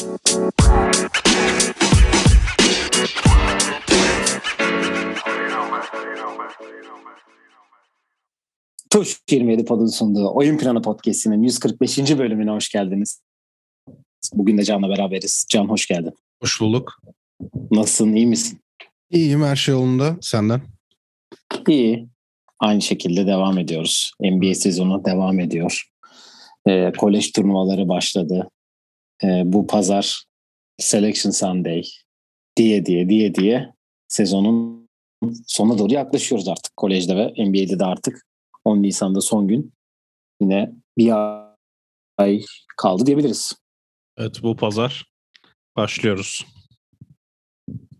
Tuş 27 Pod'un sunduğu Oyun Planı Podcast'inin 145. bölümüne hoş geldiniz. Bugün de Can'la beraberiz. Can hoş geldin. Hoş bulduk. Nasılsın, iyi misin? İyiyim, her şey yolunda. Senden? İyi. Aynı şekilde devam ediyoruz. NBA sezonu devam ediyor. Ee, kolej turnuvaları başladı. Ee, bu pazar Selection Sunday diye diye diye diye sezonun sonuna doğru yaklaşıyoruz artık kolejde ve NBA'de de artık 10 Nisan'da son gün. Yine bir ay kaldı diyebiliriz. Evet bu pazar başlıyoruz.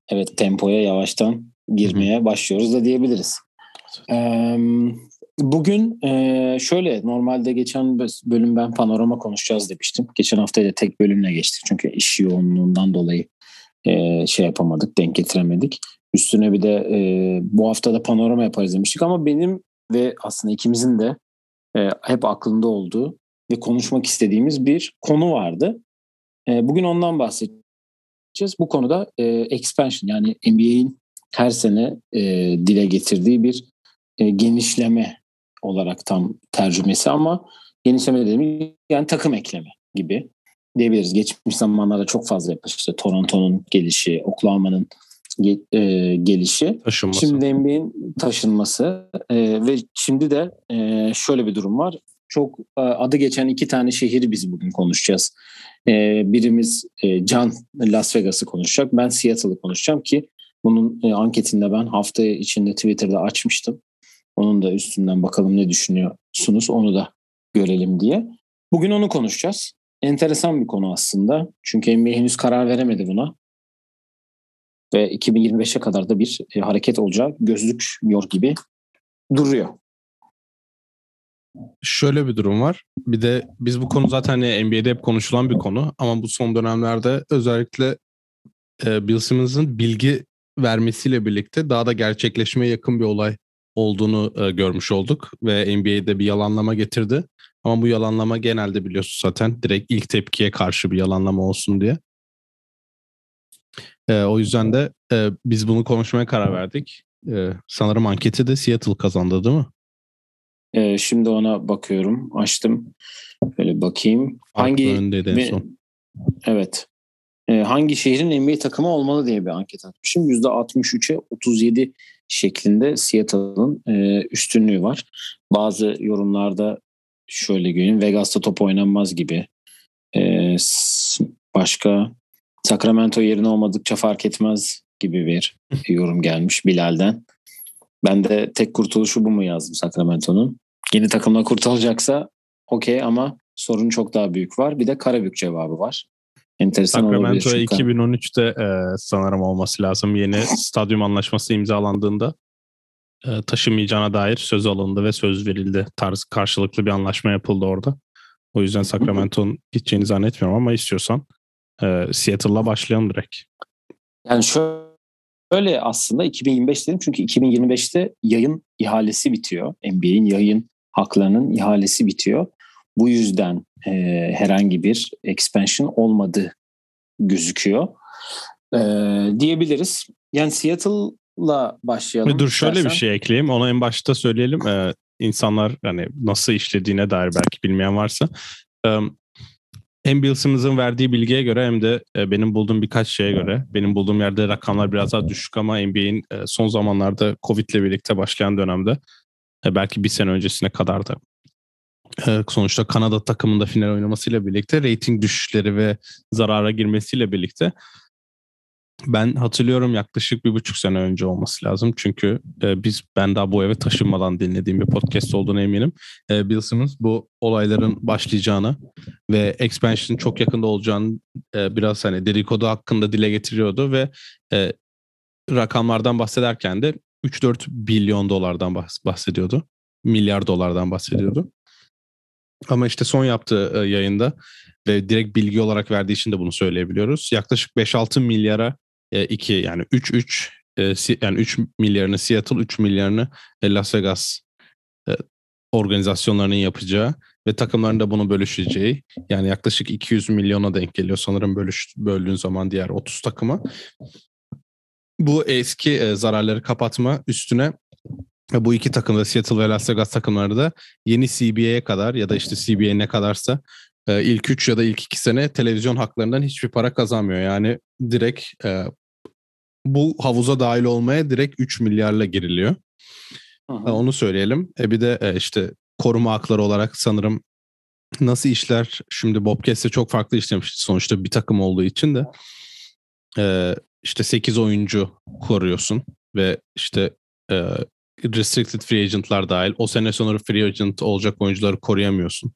Evet tempoya yavaştan girmeye Hı-hı. başlıyoruz da diyebiliriz. Ee, bugün şöyle normalde geçen bölüm ben panorama konuşacağız demiştim. Geçen hafta da tek bölümle geçtik çünkü iş yoğunluğundan dolayı şey yapamadık, denk getiremedik. Üstüne bir de bu hafta da panorama yaparız demiştik ama benim ve aslında ikimizin de hep aklında olduğu ve konuşmak istediğimiz bir konu vardı. Bugün ondan bahsedeceğiz. Bu konuda expansion yani NBA'in her sene dile getirdiği bir genişleme olarak tam tercümesi ama genişleme dediğimiz yani takım ekleme gibi diyebiliriz. Geçmiş zamanlarda çok fazla. İşte Toronto'nun gelişi, Oklahoma'nın e, gelişi. Taşınması. Şimdi NBA'in taşınması e, ve şimdi de e, şöyle bir durum var. Çok e, adı geçen iki tane şehri biz bugün konuşacağız. E, birimiz e, Can Las Vegas'ı konuşacak. Ben Seattle'ı konuşacağım ki bunun e, anketinde ben hafta içinde Twitter'da açmıştım. Onun da üstünden bakalım ne düşünüyorsunuz onu da görelim diye. Bugün onu konuşacağız. Enteresan bir konu aslında. Çünkü NBA henüz karar veremedi buna ve 2025'e kadar da bir e, hareket olacağı gözlükmüyor gibi duruyor. Şöyle bir durum var. Bir de biz bu konu zaten hani NBA'de hep konuşulan bir konu ama bu son dönemlerde özellikle e, Bill Simmons'ın bilgi vermesiyle birlikte daha da gerçekleşmeye yakın bir olay olduğunu e, görmüş olduk ve NBA'de bir yalanlama getirdi. Ama bu yalanlama genelde biliyorsun zaten direkt ilk tepkiye karşı bir yalanlama olsun diye. E, o yüzden de e, biz bunu konuşmaya karar verdik. E, sanırım anketi de Seattle kazandı değil mi? E, şimdi ona bakıyorum. Açtım. Böyle bakayım. Hangi öndeydi en son. Evet. E, hangi şehrin NBA takımı olmalı diye bir anket atmışım. %63'e 37 şeklinde Seattle'ın e, üstünlüğü var. Bazı yorumlarda şöyle göreyim. Vegas'ta top oynanmaz gibi. E, başka Sacramento yerine olmadıkça fark etmez gibi bir yorum gelmiş Bilal'den. Ben de tek kurtuluşu bu mu yazdım Sacramento'nun. Yeni takımla kurtulacaksa okey ama sorun çok daha büyük var. Bir de Karabük cevabı var. Enteresan Sacramento 2013'te e, sanırım olması lazım. Yeni stadyum anlaşması imzalandığında e, taşımayacağına dair söz alındı ve söz verildi. Tarz karşılıklı bir anlaşma yapıldı orada. O yüzden Sacramento'nun gideceğini zannetmiyorum ama istiyorsan e, Seattle'la başlayalım direkt. Yani şöyle aslında 2025 dedim çünkü 2025'te yayın ihalesi bitiyor. NBA'in yayın haklarının ihalesi bitiyor. Bu yüzden e, herhangi bir expansion olmadı gözüküyor e, diyebiliriz. Yani Seattle'la başlayalım. Dur şöyle dersen. bir şey ekleyeyim. Onu en başta söyleyelim. Ee, insanlar hani nasıl işlediğine dair belki bilmeyen varsa hem Bill Simmons'ın verdiği bilgiye göre hem de e, benim bulduğum birkaç şeye göre benim bulduğum yerde rakamlar biraz daha düşük ama NBA'in e, son zamanlarda Covid ile birlikte başlayan dönemde e, belki bir sene öncesine kadar da sonuçta Kanada takımında final oynamasıyla birlikte rating düşüşleri ve zarara girmesiyle birlikte ben hatırlıyorum yaklaşık bir buçuk sene önce olması lazım. Çünkü e, biz ben daha bu eve taşınmadan dinlediğim bir podcast olduğunu eminim. E, Bill Simmons bu olayların başlayacağını ve expansion çok yakında olacağını e, biraz hani dedikodu hakkında dile getiriyordu ve e, rakamlardan bahsederken de 3-4 milyon dolardan bahsediyordu. Milyar dolardan bahsediyordu. Ama işte son yaptığı e, yayında ve direkt bilgi olarak verdiği için de bunu söyleyebiliyoruz. Yaklaşık 5-6 milyara e, iki yani 3-3 e, yani 3 milyarını Seattle 3 milyarını e, Las Vegas e, organizasyonlarının yapacağı ve takımların da bunu bölüşeceği yani yaklaşık 200 milyona denk geliyor sanırım bölüş, böldüğün zaman diğer 30 takıma. Bu eski e, zararları kapatma üstüne bu iki takım da Seattle ve Las Vegas takımları da yeni CBA'ye kadar ya da işte CBA ne kadarsa e, ilk 3 ya da ilk 2 sene televizyon haklarından hiçbir para kazanmıyor. Yani direkt e, bu havuza dahil olmaya direkt 3 milyarla giriliyor. Hı hı. Onu söyleyelim. E bir de e, işte koruma hakları olarak sanırım nasıl işler şimdi Bobcats'te çok farklı işlemiş sonuçta bir takım olduğu için de e, işte 8 oyuncu koruyorsun ve işte e, restricted free agent'lar dahil o sene sonra free agent olacak oyuncuları koruyamıyorsun.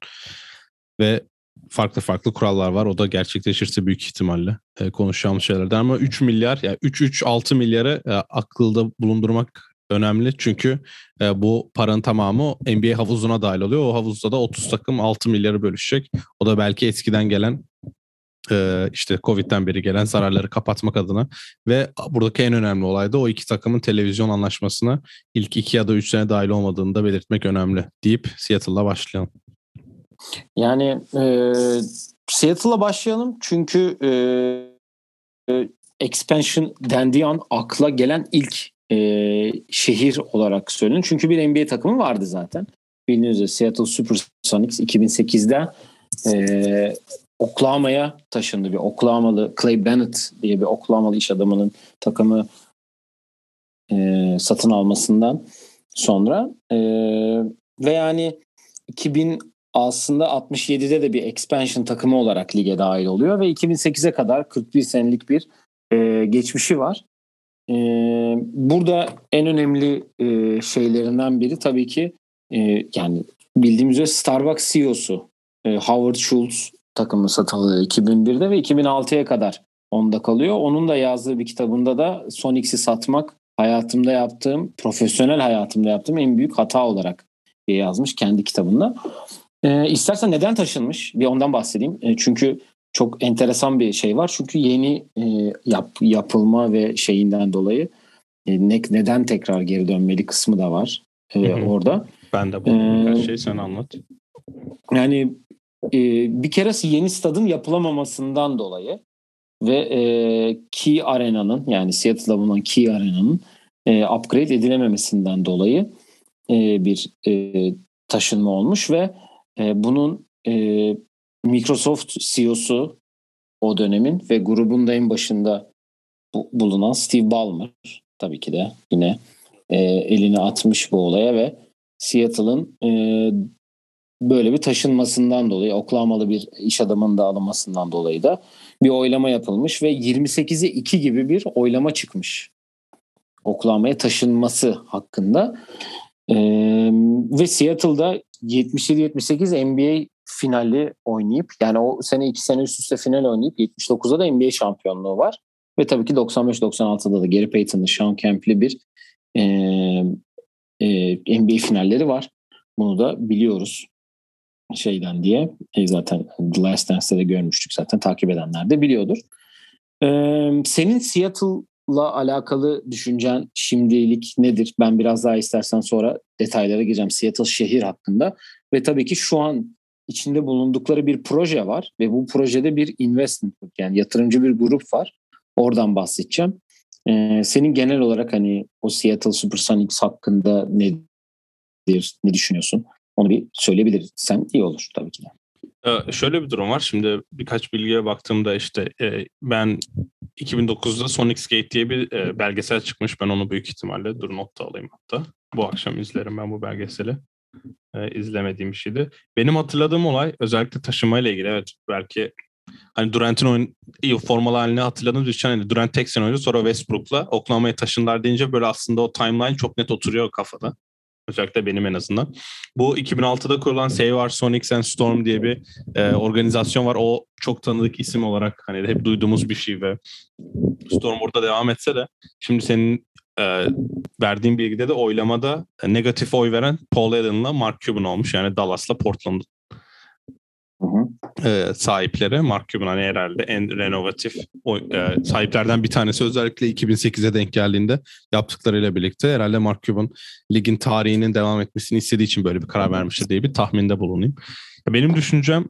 Ve farklı farklı kurallar var. O da gerçekleşirse büyük ihtimalle e, konuşacağımız şeylerden ama 3 milyar ya yani 3 3 6 milyarı e, akılda bulundurmak önemli. Çünkü e, bu paranın tamamı NBA havuzuna dahil oluyor. O havuzda da 30 takım 6 milyarı bölüşecek. O da belki eskiden gelen e, işte Covid'den beri gelen zararları kapatmak adına ve buradaki en önemli olay da o iki takımın televizyon anlaşmasına ilk iki ya da üç sene dahil olmadığını da belirtmek önemli deyip Seattle'la başlayalım. Yani e, Seattle'la başlayalım çünkü e, e, expansion dendiği an akla gelen ilk e, şehir olarak söylenir. Çünkü bir NBA takımı vardı zaten. Bildiğiniz üzere Seattle Supersonics 2008'de e, Oklahoma'ya taşındı. Bir Oklahoma'lı Clay Bennett diye bir Oklahoma'lı iş adamının takımı e, satın almasından sonra e, ve yani 2000 aslında 67'de de bir expansion takımı olarak lige dahil oluyor ve 2008'e kadar 41 senelik bir e, geçmişi var. E, burada en önemli e, şeylerinden biri tabii ki e, yani bildiğimiz üzere Starbucks CEO'su e, Howard Schultz takımı satıldı 2001'de ve 2006'ya kadar onda kalıyor. Onun da yazdığı bir kitabında da Sonics'i satmak hayatımda yaptığım, profesyonel hayatımda yaptığım en büyük hata olarak yazmış kendi kitabında. E, istersen neden taşınmış? Bir ondan bahsedeyim. E, çünkü çok enteresan bir şey var. Çünkü yeni e, yap, yapılma ve şeyinden dolayı e, ne, neden tekrar geri dönmeli kısmı da var e, orada. Ben de bu ee, her şeyi sen anlat. Yani e, bir kere yeni stadın yapılamamasından dolayı ve e, Key Arena'nın yani Seattle'da bulunan Key Arena'nın e, upgrade edilememesinden dolayı e, bir e, taşınma olmuş ve e, bunun e, Microsoft CEO'su o dönemin ve grubun da en başında bu, bulunan Steve Ballmer tabii ki de yine e, elini atmış bu olaya ve Seattle'ın e, böyle bir taşınmasından dolayı Oklahoma'lı bir iş adamının da alınmasından dolayı da bir oylama yapılmış ve 28'e 2 gibi bir oylama çıkmış. Oklahoma'ya taşınması hakkında. Ee, ve Seattle'da 77-78 NBA finali oynayıp yani o sene iki sene üst üste final oynayıp 79'da da NBA şampiyonluğu var. Ve tabii ki 95-96'da da Gary Payton'lı, Sean Kemp'li bir e, e, NBA finalleri var. Bunu da biliyoruz şeyden diye. E, zaten The Last Dance'de de görmüştük zaten takip edenler de biliyordur. E, senin Seattle'la alakalı düşüncen şimdilik nedir? Ben biraz daha istersen sonra detaylara gireceğim Seattle şehir hakkında. Ve tabii ki şu an içinde bulundukları bir proje var ve bu projede bir investment yani yatırımcı bir grup var. Oradan bahsedeceğim. Ee, senin genel olarak hani o Seattle Supersonics hakkında nedir, ne düşünüyorsun? Onu bir söyleyebilirsen iyi olur tabii ki de. Ee, şöyle bir durum var. Şimdi birkaç bilgiye baktığımda işte e, ben 2009'da Sonic Skate diye bir e, belgesel çıkmış. Ben onu büyük ihtimalle dur notta alayım hatta. Bu akşam izlerim ben bu belgeseli e, izlemediğim bir şeydi. Benim hatırladığım olay özellikle taşımayla ilgili. Evet belki hani Durant'in oyun iyi formalı halini hatırladığımız için hani Durant sene oynadı sonra Westbrook'la Oklahoma'ya taşındılar deyince böyle aslında o timeline çok net oturuyor kafada. Özellikle benim en azından. Bu 2006'da kurulan Save Our Sonics and Storm diye bir e, organizasyon var. O çok tanıdık isim olarak hani hep duyduğumuz bir şey ve Storm burada devam etse de şimdi senin e, verdiğim bilgide de oylamada negatif oy veren Paul Allen'la Mark Cuban olmuş. Yani Dallas'la Portland. E, sahipleri. Mark Cuban hani herhalde en renovatif o, e, sahiplerden bir tanesi özellikle 2008'e denk geldiğinde yaptıklarıyla birlikte herhalde Mark Cuban ligin tarihinin devam etmesini istediği için böyle bir karar vermiştir diye bir tahminde bulunayım. Benim düşüncem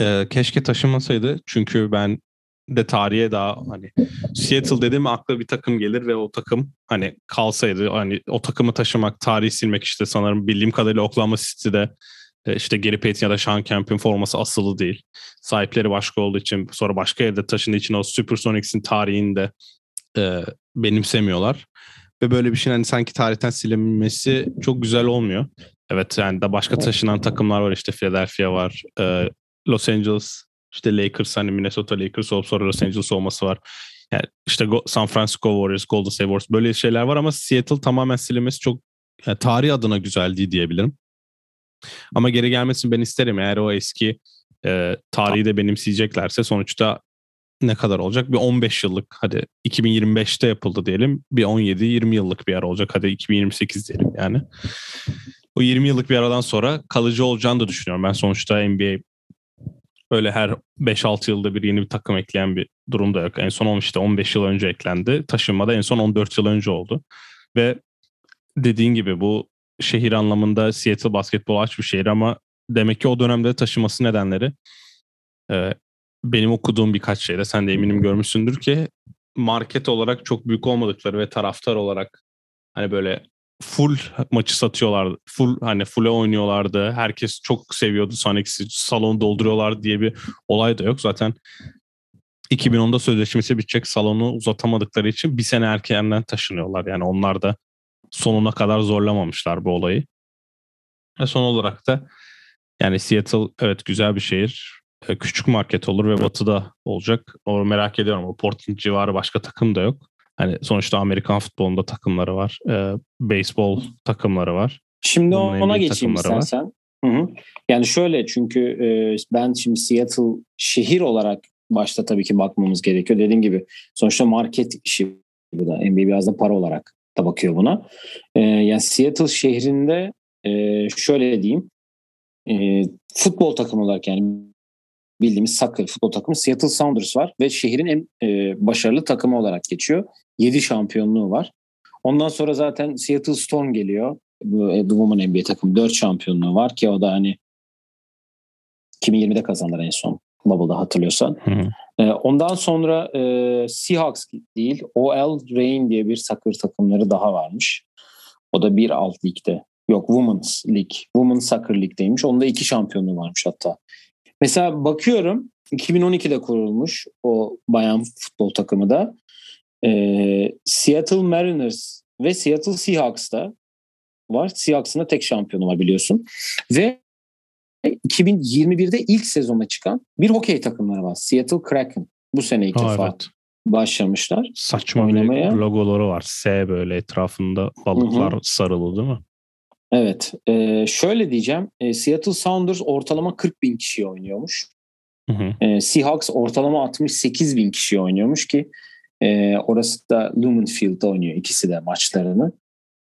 e, keşke taşınmasaydı çünkü ben de tarihe daha hani Seattle dedim akla bir takım gelir ve o takım hani kalsaydı hani o takımı taşımak, tarihi silmek işte sanırım bildiğim kadarıyla Oklahoma City'de işte Gary Payton ya da Sean Kemp'in forması asılı değil. Sahipleri başka olduğu için sonra başka yerde taşındığı için o Supersonics'in tarihinde e, benimsemiyorlar. Ve böyle bir şey hani sanki tarihten silinmesi çok güzel olmuyor. Evet yani da başka taşınan takımlar var işte Philadelphia var, e, Los Angeles, işte Lakers hani Minnesota Lakers olup sonra Los Angeles olması var. Yani işte San Francisco Warriors, Golden State Warriors böyle şeyler var ama Seattle tamamen silinmesi çok yani tarih adına güzel değil diyebilirim. Ama geri gelmesini ben isterim. Eğer o eski e, tarihi de benimseyeceklerse sonuçta ne kadar olacak? Bir 15 yıllık hadi 2025'te yapıldı diyelim. Bir 17-20 yıllık bir ara olacak. Hadi 2028 diyelim yani. O 20 yıllık bir aradan sonra kalıcı olacağını da düşünüyorum. Ben sonuçta NBA öyle her 5-6 yılda bir yeni bir takım ekleyen bir durum da yok. En son işte 15 yıl önce eklendi. Taşınmada en son 14 yıl önce oldu. Ve dediğin gibi bu şehir anlamında Seattle basketbol aç bir şehir ama demek ki o dönemde taşıması nedenleri e, benim okuduğum birkaç şeyde sen de eminim görmüşsündür ki market olarak çok büyük olmadıkları ve taraftar olarak hani böyle full maçı satıyorlardı. Full hani full'e oynuyorlardı. Herkes çok seviyordu Sonics'i. Salonu dolduruyorlar diye bir olay da yok. Zaten 2010'da sözleşmesi bitecek. Salonu uzatamadıkları için bir sene erkenden taşınıyorlar. Yani onlar da sonuna kadar zorlamamışlar bu olayı. Ve son olarak da yani Seattle evet güzel bir şehir. E, küçük market olur ve batıda olacak. O merak ediyorum. O Portland civarı başka takım da yok. Hani sonuçta Amerikan futbolunda takımları var. E, beyzbol takımları var. Şimdi Bunun ona geçeyim istersen. Hı hı. Yani şöyle çünkü e, ben şimdi Seattle şehir olarak başta tabii ki bakmamız gerekiyor. Dediğim gibi sonuçta market işi bu da. NBA biraz da para olarak da bakıyor buna. E, yani Seattle şehrinde e, şöyle diyeyim e, futbol takımı olarak yani bildiğimiz soccer futbol takımı Seattle Sounders var ve şehrin en e, başarılı takımı olarak geçiyor. 7 şampiyonluğu var. Ondan sonra zaten Seattle Storm geliyor. Bu, The Women NBA takımı 4 şampiyonluğu var ki o da hani 2020'de kazandılar en son. Bubble'da hatırlıyorsan. Hı hı. Ee, ondan sonra e, Seahawks değil, OL Reign diye bir soccer takımları daha varmış. O da bir alt ligde. Yok Women's League. Women's Soccer League'deymiş. Onda iki şampiyonluğu varmış hatta. Mesela bakıyorum 2012'de kurulmuş o bayan futbol takımı da. Ee, Seattle Mariners ve Seattle Seahawks'ta var. Seahawks'ın da tek şampiyonu var biliyorsun. Ve 2021'de ilk sezona çıkan bir hokey takımları var. Seattle Kraken. Bu sene ilk ha, defa evet. başlamışlar. Saçma oynamaya. bir logoları var. S böyle etrafında balıklar Hı-hı. sarılı değil mi? Evet. E, şöyle diyeceğim. E, Seattle Sounders ortalama 40 bin kişi oynuyormuş. Hı hı. E, Seahawks ortalama 68 bin kişi oynuyormuş ki e, orası da Lumen Field'da oynuyor ikisi de maçlarını.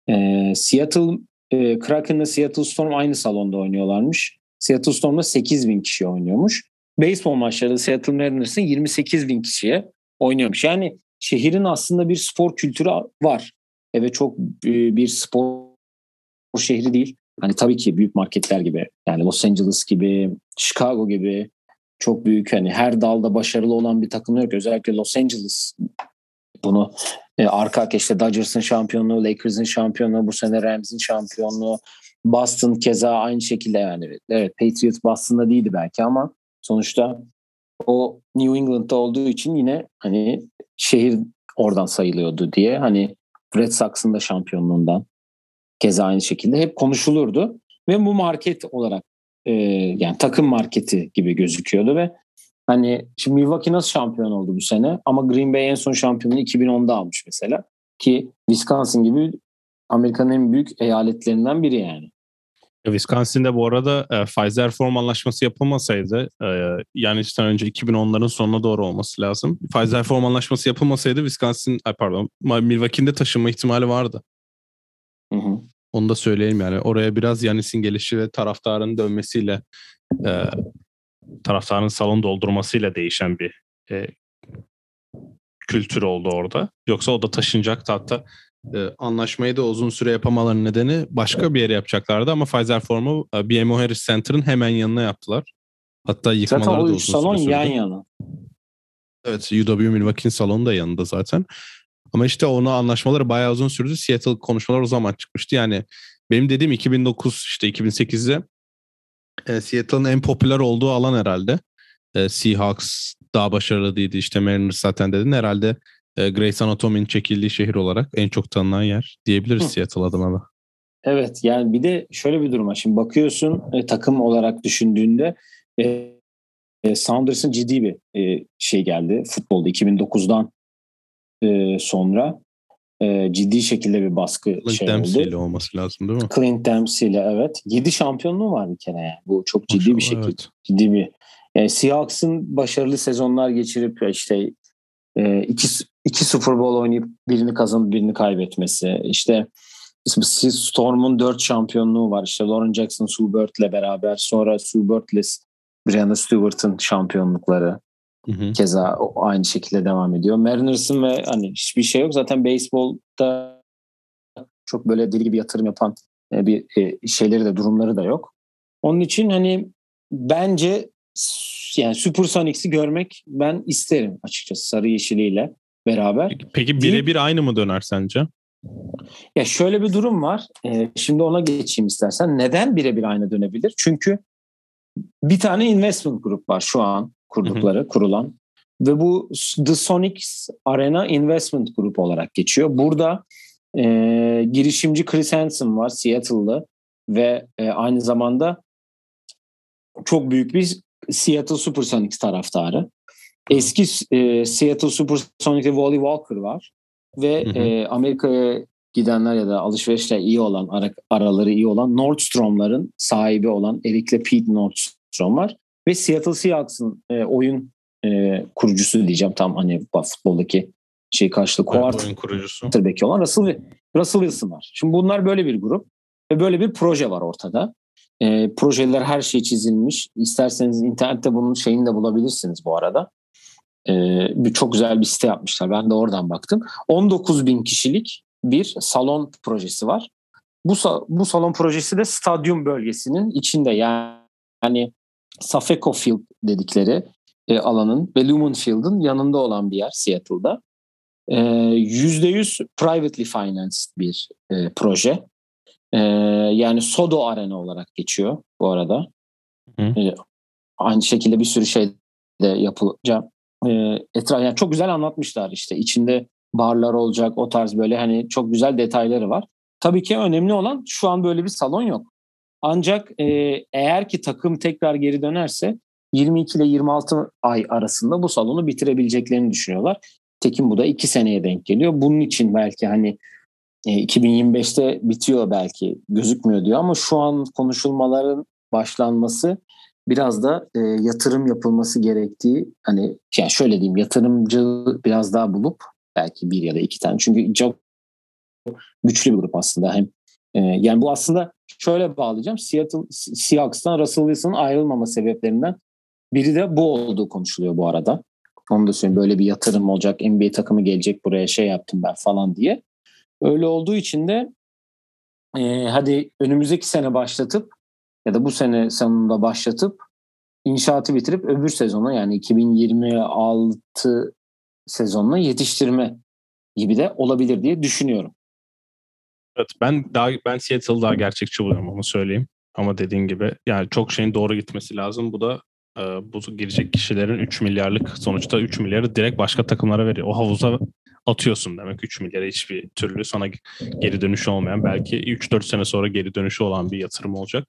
E, Seattle e, Kraken'la Seattle Storm aynı salonda oynuyorlarmış. Seattle Storm'da 8 bin kişi oynuyormuş. Baseball maçları Seattle Mariners'ın 28 bin kişiye oynuyormuş. Yani şehrin aslında bir spor kültürü var. Evet çok e, bir spor şehri değil. Hani tabii ki büyük marketler gibi yani Los Angeles gibi, Chicago gibi çok büyük hani her dalda başarılı olan bir takım yok. Özellikle Los Angeles bunu e, arka arkaya işte Dodgers'ın şampiyonluğu, Lakers'ın şampiyonluğu, bu sene Rams'in şampiyonluğu, Boston keza aynı şekilde yani. Evet Patriots Boston'da değildi belki ama sonuçta o New England'da olduğu için yine hani şehir oradan sayılıyordu diye hani Red Sox'ın da şampiyonluğundan keza aynı şekilde hep konuşulurdu ve bu market olarak e, yani takım marketi gibi gözüküyordu ve hani şimdi Milwaukee nasıl şampiyon oldu bu sene ama Green Bay en son şampiyonluğu 2010'da almış mesela ki Wisconsin gibi Amerika'nın en büyük eyaletlerinden biri yani. Wisconsin'de bu arada e, Pfizer form anlaşması yapılmasaydı e, yani işte önce 2010'ların sonuna doğru olması lazım. Pfizer form anlaşması yapılmasaydı Wisconsin ay pardon Milwaukee'de taşınma ihtimali vardı. Hı hı. Onu da söyleyelim yani. Oraya biraz Yanis'in gelişi ve taraftarın dönmesiyle e, taraftarın salon doldurmasıyla değişen bir e, kültür oldu orada. Yoksa o da taşınacaktı hatta e, anlaşmayı da uzun süre yapamaların nedeni başka bir yere yapacaklardı ama Pfizer Form'u e, BMO Harris Center'ın hemen yanına yaptılar. Hatta yıkmaları zaten o da uzun salon süre yan sürdü. yana. Evet UW Milwaukee'nin salonu da yanında zaten. Ama işte onu anlaşmaları bayağı uzun sürdü. Seattle konuşmalar o zaman çıkmıştı. Yani benim dediğim 2009 işte 2008'de e, Seattle'ın en popüler olduğu alan herhalde. E, Seahawks daha başarılı değildi. İşte Mariners zaten dedin. Herhalde e, Grey's Anatomy'nin çekildiği şehir olarak en çok tanınan yer diyebiliriz Hı. Seattle adına da. Evet yani bir de şöyle bir durum var. Şimdi bakıyorsun e, takım olarak düşündüğünde e, e, Sounders'ın ciddi bir e, şey geldi futbolda 2009'dan e, sonra e, ciddi şekilde bir baskı Clint şey Dempsey oldu. ile olması lazım değil mi? Clint Dempsey ile evet. 7 şampiyonluğu var bir kere yani. Bu çok ciddi bir Maşallah, şekilde. evet. Ciddi bir. Yani Seahawks'ın başarılı sezonlar geçirip işte e, iki, iki Super Bowl oynayıp birini kazanıp birini kaybetmesi. İşte Storm'un dört şampiyonluğu var. İşte Lauren Jackson, Sue Bird'le beraber. Sonra Sue Bird'le Brianna Stewart'ın şampiyonlukları. Hı hı. Keza o- aynı şekilde devam ediyor. Mariners'ın ve hani hiçbir şey yok. Zaten beyzbolda çok böyle deli gibi yatırım yapan e, bir e, şeyleri de durumları da yok. Onun için hani bence yani Supersonics'i görmek ben isterim açıkçası sarı yeşiliyle beraber. Peki, peki birebir aynı mı döner sence? Ya şöyle bir durum var. Ee, şimdi ona geçeyim istersen. Neden birebir aynı dönebilir? Çünkü bir tane investment grup var şu an kurdukları, kurulan. Ve bu The Sonics Arena Investment Group olarak geçiyor. Burada e, girişimci Chris Hansen var, Seattle'lı ve e, aynı zamanda çok büyük bir Seattle Supersonics taraftarı. Eski e, Seattle Supersonic'te Wally Walker var ve Hı hı. e, Amerika'ya gidenler ya da alışverişle iyi olan ara- araları iyi olan Nordstrom'ların sahibi olan Eric'le Pete Nordstrom var ve Seattle Seahawks'ın e, oyun e, kurucusu diyeceğim tam hani futboldaki şey karşılığı Evet, oyun kurucusu. olan Russell, Russell Wilson var. Şimdi bunlar böyle bir grup ve böyle bir proje var ortada. E, projeler her şey çizilmiş. İsterseniz internette bunun şeyini de bulabilirsiniz bu arada. E, bir çok güzel bir site yapmışlar. Ben de oradan baktım. 19 bin kişilik bir salon projesi var. Bu bu salon projesi de stadyum bölgesinin içinde yani Safeco Field dedikleri e, alanın ve Lumen Field'ın yanında olan bir yer Seattle'da. E, %100 privately financed bir e, proje. E, yani Sodo Arena olarak geçiyor bu arada. Hı. E, aynı şekilde bir sürü şey de yapılacak. E, etraf, yani çok güzel anlatmışlar işte. içinde barlar olacak o tarz böyle hani çok güzel detayları var. Tabii ki önemli olan şu an böyle bir salon yok. Ancak e, eğer ki takım tekrar geri dönerse 22 ile 26 ay arasında bu salonu bitirebileceklerini düşünüyorlar. Tekin bu da 2 seneye denk geliyor. Bunun için belki hani e, 2025'te bitiyor belki gözükmüyor diyor ama şu an konuşulmaların başlanması biraz da e, yatırım yapılması gerektiği hani yani şöyle diyeyim yatırımcı biraz daha bulup belki bir ya da iki tane çünkü çok güçlü bir grup aslında hem e, yani bu aslında şöyle bağlayacağım Seattle Seahawks'tan Russell Wilson'ın ayrılmama sebeplerinden biri de bu olduğu konuşuluyor bu arada. Onu da söyleyeyim böyle bir yatırım olacak NBA takımı gelecek buraya şey yaptım ben falan diye. Öyle olduğu için de e, hadi önümüzdeki sene başlatıp ya da bu sene sonunda başlatıp inşaatı bitirip öbür sezona yani 2026 sezonuna yetiştirme gibi de olabilir diye düşünüyorum. Evet, ben daha ben Seattle'ı daha gerçekçi buluyorum onu söyleyeyim. Ama dediğin gibi yani çok şeyin doğru gitmesi lazım. Bu da e, bu girecek kişilerin 3 milyarlık sonuçta 3 milyarı direkt başka takımlara veriyor. O havuza atıyorsun demek 3 milyara hiçbir türlü sana geri dönüşü olmayan belki 3-4 sene sonra geri dönüşü olan bir yatırım olacak.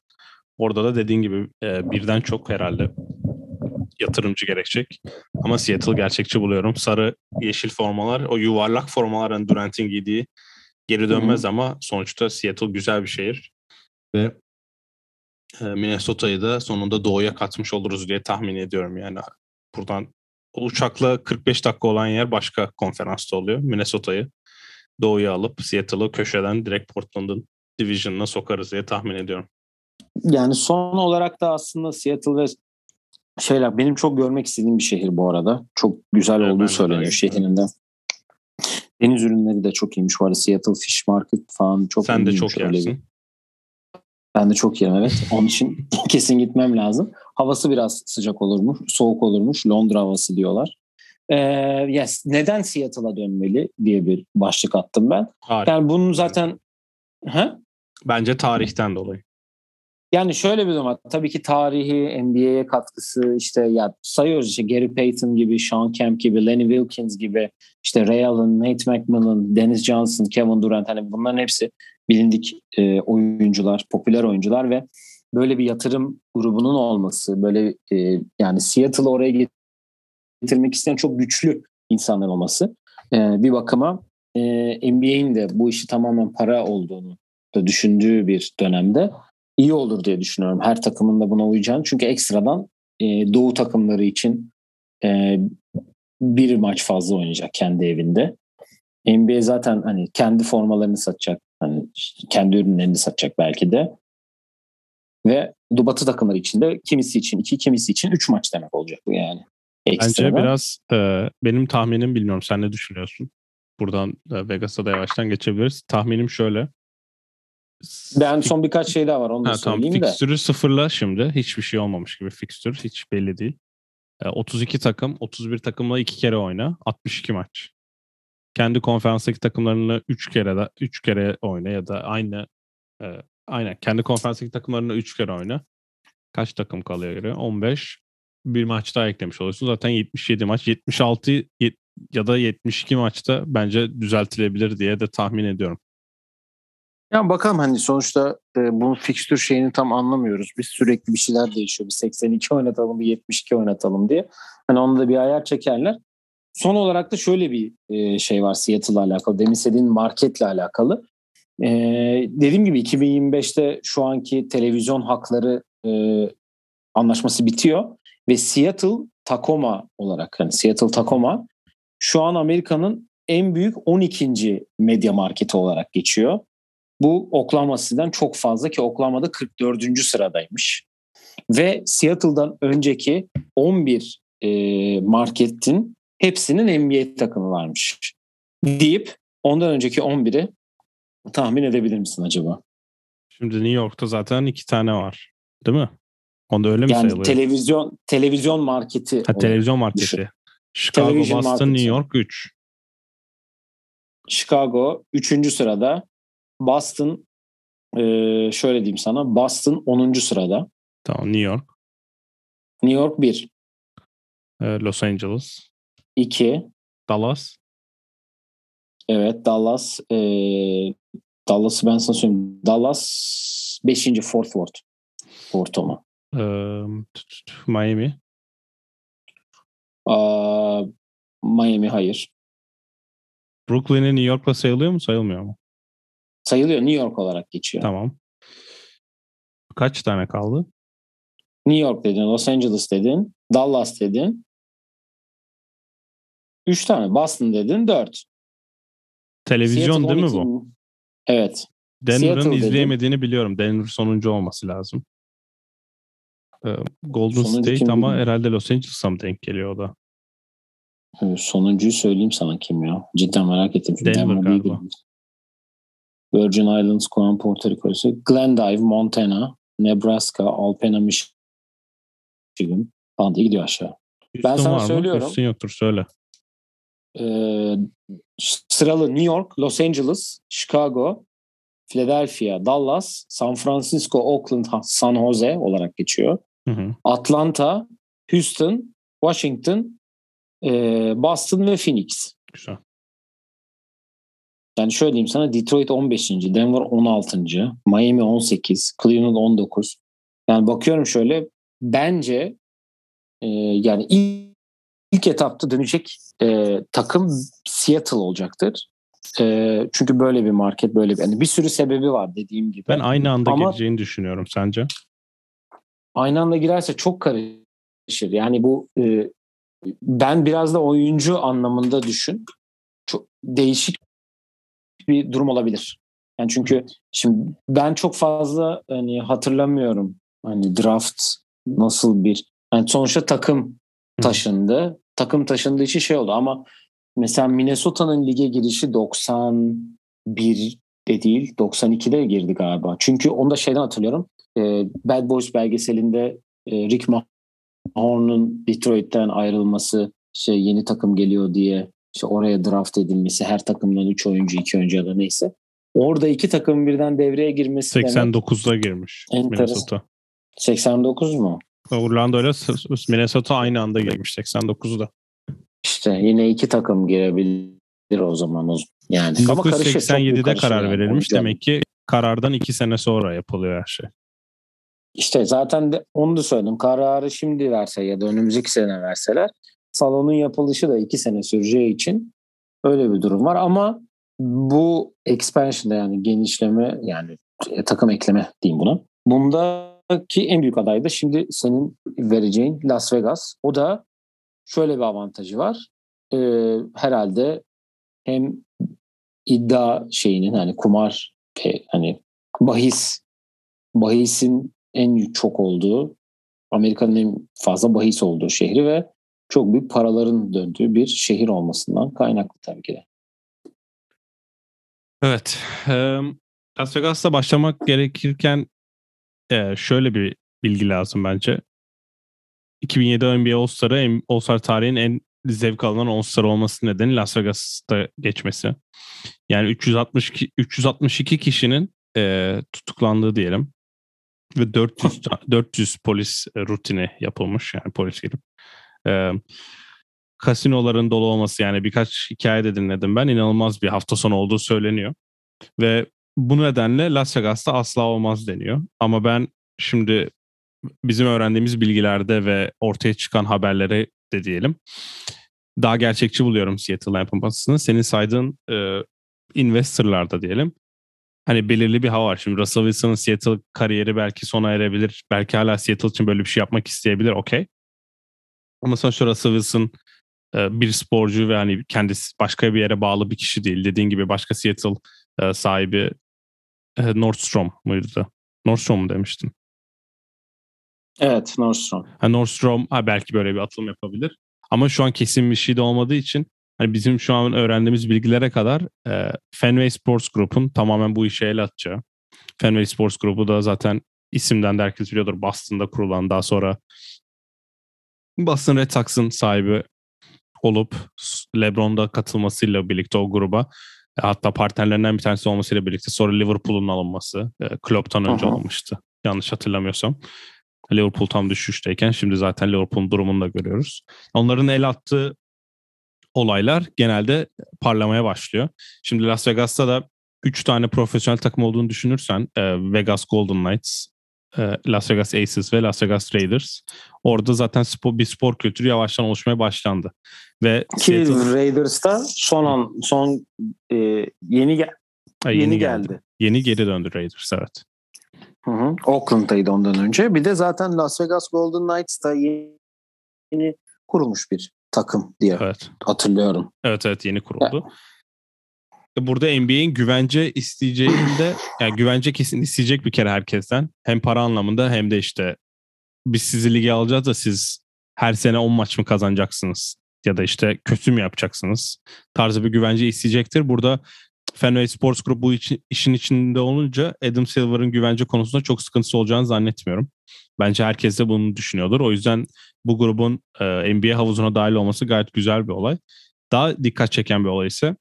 Orada da dediğin gibi e, birden çok herhalde yatırımcı gerekecek. Ama Seattle gerçekçi buluyorum. Sarı yeşil formalar, o yuvarlak formalar yani Durant'in giydiği geri dönmez Hı-hı. ama sonuçta Seattle güzel bir şehir ve e, Minnesota'yı da sonunda doğuya katmış oluruz diye tahmin ediyorum yani buradan uçakla 45 dakika olan yer başka konferansta oluyor. Minnesota'yı doğuya alıp Seattle'ı köşeden direkt Portland'ın division'ına sokarız diye tahmin ediyorum. Yani son olarak da aslında Seattle ve şeyler benim çok görmek istediğim bir şehir bu arada. Çok güzel Evet, olduğu söyleniyor öyle. şehrinde. Deniz ürünleri de çok iyiymiş bu arada. Seattle Fish Market falan çok Sen de çok öyle bir- yersin. Ben de çok yerim evet. Onun için kesin gitmem lazım. Havası biraz sıcak olurmuş, soğuk olurmuş. Londra havası diyorlar. Ee, yes, neden Seattle'a dönmeli diye bir başlık attım ben. Tarih. Yani bunun zaten ha? Bence tarihten dolayı. Yani şöyle bir durum. Tabii ki tarihi, NBA'ye katkısı işte ya sayıyoruz işte Gary Payton gibi, Sean Kemp gibi, Lenny Wilkins gibi, işte Ray Allen, Nate McMillan, Dennis Johnson, Kevin Durant hani bunların hepsi bilindik e, oyuncular, popüler oyuncular ve böyle bir yatırım grubunun olması, böyle e, yani Seattle'ı oraya getirmek isteyen çok güçlü insanlar olması e, bir bakıma e, NBA'in de bu işi tamamen para olduğunu da düşündüğü bir dönemde iyi olur diye düşünüyorum. Her takımın da buna uyacağını. Çünkü ekstradan e, doğu takımları için e, bir maç fazla oynayacak kendi evinde. NBA zaten hani kendi formalarını satacak. Hani kendi ürünlerini satacak belki de. Ve Batı takımları için de kimisi için iki, kimisi için üç maç demek olacak bu yani. Bence Ekstradan. biraz e, benim tahminim bilmiyorum sen ne düşünüyorsun? Buradan e, Vegas'a da yavaştan geçebiliriz. Tahminim şöyle. Ben son birkaç şey daha var onu da Ha, tamam. söyleyeyim de. Fikstürü sıfırla şimdi. Hiçbir şey olmamış gibi fikstür. Hiç belli değil. E, 32 takım, 31 takımla iki kere oyna. 62 maç. Kendi konferanstaki takımlarını 3 kere de 3 kere oyna ya da aynı e, aynen kendi konferanstaki takımlarını 3 kere oyna. Kaç takım kalıyor göre? 15. Bir maç daha eklemiş oluyorsun. Zaten 77 maç. 76 yet- ya da 72 maçta bence düzeltilebilir diye de tahmin ediyorum. Ya bakalım hani sonuçta e, bu fikstür şeyini tam anlamıyoruz. Biz sürekli bir şeyler değişiyor. Bir 82 oynatalım, bir 72 oynatalım diye. Hani onu da bir ayar çekerler. Son olarak da şöyle bir e, şey var Seattle'la alakalı. Demin istediğin marketle alakalı. E, dediğim gibi 2025'te şu anki televizyon hakları e, anlaşması bitiyor. Ve Seattle Tacoma olarak hani Seattle Tacoma şu an Amerika'nın en büyük 12. medya marketi olarak geçiyor. Bu Oklahoma City'den çok fazla ki Oklahoma'da 44. sıradaymış. Ve Seattle'dan önceki 11 e, marketin hepsinin NBA takımı varmış. Deyip ondan önceki 11'i tahmin edebilir misin acaba? Şimdi New York'ta zaten iki tane var. Değil mi? Onda öyle mi Yani sayılıyor? televizyon televizyon marketi. Ha, televizyon marketi. düşün. Chicago, Television Boston, market. New York 3. Chicago 3. sırada. Boston e, şöyle diyeyim sana. Boston 10. sırada. Tamam New York. New York 1. e, Los Angeles. 2. Dallas. Evet Dallas. E, Dallas'ı ben sana söyleyeyim. Dallas 5. Fort Worth. Ortama. e, t- t- t- Miami. Aa, Miami hayır. Brooklyn'i New York'la sayılıyor mu sayılmıyor mu? Sayılıyor New York olarak geçiyor. Tamam. Kaç tane kaldı? New York dedin, Los Angeles dedin, Dallas dedin. Üç tane. Boston dedin, dört. Televizyon Seattle değil mi 12 bu? Evet. Denver'ın Seattle dedim. izleyemediğini biliyorum. Denver sonuncu olması lazım. E, Golden Sonuncu State ama bilmiyorum. herhalde Los Angeles'a mı denk geliyor o da? Ee, Sonuncuyu söyleyeyim sana kim ya. Cidden merak ettim. Denver Denver galiba. değil. Virgin Islands, Guam, Porto Rico'su. Glendive, Montana, Nebraska, Alpena, Michigan falan diye gidiyor aşağı. Houston sana var mı? söylüyorum. Houston yoktur söyle. Ee, sıralı New York, Los Angeles, Chicago, Philadelphia, Dallas, San Francisco, Oakland, San Jose olarak geçiyor. Hı hı. Atlanta, Houston, Washington, e, Boston ve Phoenix. Güzel. Yani şöyle diyeyim sana Detroit 15. Denver 16. Miami 18. Cleveland 19. Yani bakıyorum şöyle bence e, yani ilk, ilk etapta dönecek e, takım Seattle olacaktır. E, çünkü böyle bir market böyle bir yani bir sürü sebebi var dediğim gibi. Ben aynı anda Ama- geleceğini düşünüyorum sence? aynı anda girerse çok karışır. Yani bu e, ben biraz da oyuncu anlamında düşün. Çok değişik bir durum olabilir. Yani çünkü şimdi ben çok fazla hani hatırlamıyorum hani draft nasıl bir Yani sonuçta takım taşındı. Takım taşındığı için şey oldu ama mesela Minnesota'nın lige girişi 91 de değil 92'de girdi galiba. Çünkü onu da şeyden hatırlıyorum. E, Bad Boys belgeselinde e, Rick Mahorn'un Detroit'ten ayrılması şey yeni takım geliyor diye işte oraya draft edilmesi her takımdan 3 oyuncu 2 oyuncu ya da neyse. Orada iki takım birden devreye girmesi 89'da demek, girmiş Minnesota. 89 mu? Orlando ile Minnesota aynı anda girmiş 89'da. İşte yine iki takım girebilir o zaman. Yani 1987'de karar yani. verilmiş. Demek ki karardan iki sene sonra yapılıyor her şey. İşte zaten de, onu da söyledim. Kararı şimdi verse ya da önümüzdeki sene verseler salonun yapılışı da iki sene süreceği için öyle bir durum var. Ama bu expansion yani genişleme yani e, takım ekleme diyeyim buna. Bundaki en büyük aday da şimdi senin vereceğin Las Vegas. O da şöyle bir avantajı var. Ee, herhalde hem iddia şeyinin hani kumar hani bahis bahisin en çok olduğu Amerika'nın en fazla bahis olduğu şehri ve çok büyük paraların döndüğü bir şehir olmasından kaynaklı tabii ki de. Evet. Las Vegas'ta başlamak gerekirken şöyle bir bilgi lazım bence. 2007 NBA All-Star'ı All-Star tarihin en zevk alınan All-Star olması nedeni Las Vegas'ta geçmesi. Yani 362, 362 kişinin e, tutuklandığı diyelim. Ve 400 400 polis rutini yapılmış yani polis gelip. E, kasinoların dolu olması yani birkaç hikaye de dinledim ben. inanılmaz bir hafta sonu olduğu söyleniyor. Ve bu nedenle Las Vegas'ta asla olmaz deniyor. Ama ben şimdi bizim öğrendiğimiz bilgilerde ve ortaya çıkan haberlere de diyelim daha gerçekçi buluyorum Seattle'ın yapılmasını. Senin saydığın e, investorlarda diyelim. Hani belirli bir hava var. Şimdi Russell Wilson'ın Seattle kariyeri belki sona erebilir. Belki hala Seattle için böyle bir şey yapmak isteyebilir. Okey. Ama sonuçta Russell Wilson bir sporcu ve hani kendisi başka bir yere bağlı bir kişi değil. Dediğin gibi başka Seattle e, sahibi e, Nordstrom muydu? Nordstrom mu demiştin? Evet Nordstrom. Ha, Nordstrom ha, belki böyle bir atılım yapabilir. Ama şu an kesin bir şey de olmadığı için hani bizim şu an öğrendiğimiz bilgilere kadar e, Fenway Sports Group'un tamamen bu işe el atacağı. Fenway Sports Group'u da zaten isimden de herkes biliyordur. Boston'da kurulan daha sonra Boston Red Sox'ın sahibi olup LeBron'da katılmasıyla birlikte o gruba e, hatta partnerlerinden bir tanesi olmasıyla birlikte sonra Liverpool'un alınması e, Klopp'tan önce Aha. alınmıştı. Yanlış hatırlamıyorsam. Liverpool tam düşüşteyken şimdi zaten Liverpool'un durumunu da görüyoruz. Onların el attığı olaylar genelde parlamaya başlıyor. Şimdi Las Vegas'ta da 3 tane profesyonel takım olduğunu düşünürsen e, Vegas Golden Knights, Las Vegas Aces ve Las Vegas Raiders. Orada zaten spor, bir spor kültürü yavaştan oluşmaya başlandı. Ve Ki Seattle... Raiders'ta son an son e, yeni, ge- yeni, yeni geldi. geldi. Yeni geri döndü Raiders evet. Hı hı. Oakland'daydı ondan önce. Bir de zaten Las Vegas Golden Knights da yeni kurulmuş bir takım diye evet. hatırlıyorum. Evet evet yeni kuruldu. Burada NBA'in güvence isteyeceğinde yani güvence kesin isteyecek bir kere herkesten. Hem para anlamında hem de işte biz sizi lige alacağız da siz her sene 10 maç mı kazanacaksınız? Ya da işte kötü mü yapacaksınız? Tarzı bir güvence isteyecektir. Burada Fenway Sports Group bu işin içinde olunca Adam Silver'ın güvence konusunda çok sıkıntısı olacağını zannetmiyorum. Bence herkes de bunu düşünüyordur. O yüzden bu grubun NBA havuzuna dahil olması gayet güzel bir olay. Daha dikkat çeken bir olay ise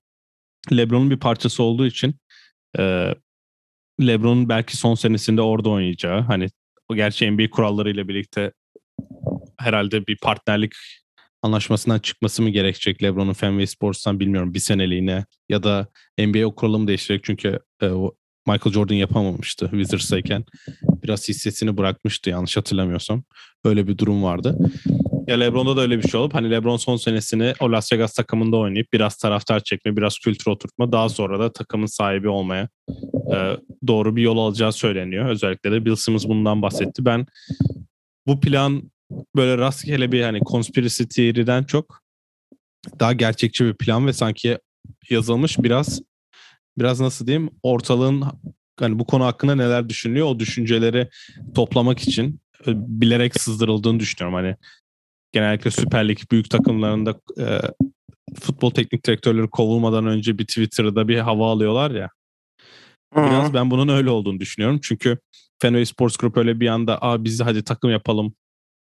LeBron'un bir parçası olduğu için e, LeBron'un belki son senesinde orada oynayacağı hani o gerçi NBA kurallarıyla birlikte herhalde bir partnerlik anlaşmasından çıkması mı gerekecek LeBron'un Fenway Sports'tan bilmiyorum bir seneliğine ya da NBA o kuralı mı değiştirecek çünkü e, Michael Jordan yapamamıştı Wizards'tayken. Biraz hissesini bırakmıştı yanlış hatırlamıyorsam. Öyle bir durum vardı. Ya LeBron'da da öyle bir şey olup hani LeBron son senesini o Las Vegas takımında oynayıp biraz taraftar çekme, biraz kültür oturtma daha sonra da takımın sahibi olmaya e, doğru bir yol alacağı söyleniyor. Özellikle de Bill Simmons bundan bahsetti. Ben bu plan böyle rastgele bir hani conspiracy theory'den çok daha gerçekçi bir plan ve sanki yazılmış biraz biraz nasıl diyeyim ortalığın hani bu konu hakkında neler düşünülüyor o düşünceleri toplamak için bilerek sızdırıldığını düşünüyorum. Hani genellikle Süper Lig büyük takımlarında e, futbol teknik direktörleri kovulmadan önce bir Twitter'da bir hava alıyorlar ya. Biraz ben bunun öyle olduğunu düşünüyorum. Çünkü Fenway Sports Group öyle bir anda Aa, biz hadi takım yapalım.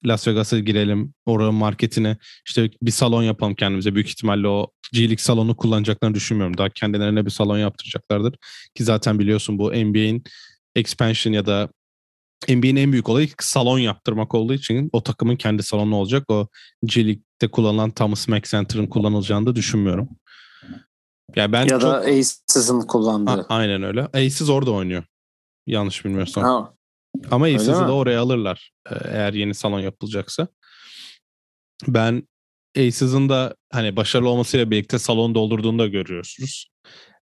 Las Vegas'a girelim. Oranın marketine işte bir salon yapalım kendimize. Büyük ihtimalle o G-League salonu kullanacaklarını düşünmüyorum. Daha kendilerine bir salon yaptıracaklardır. Ki zaten biliyorsun bu NBA'in expansion ya da NBA'in en büyük olayı salon yaptırmak olduğu için o takımın kendi salonu olacak. O G League'de kullanılan Thomas Mack Center'ın kullanılacağını da düşünmüyorum. Yani ben ya çok... da Aces'ın kullandığı. A- aynen öyle. Aces orada oynuyor. Yanlış bilmiyorsam. Ha. Ama Aces'ı da oraya alırlar e, eğer yeni salon yapılacaksa. Ben Aces'ın da hani başarılı olmasıyla birlikte salon doldurduğunu da görüyorsunuz.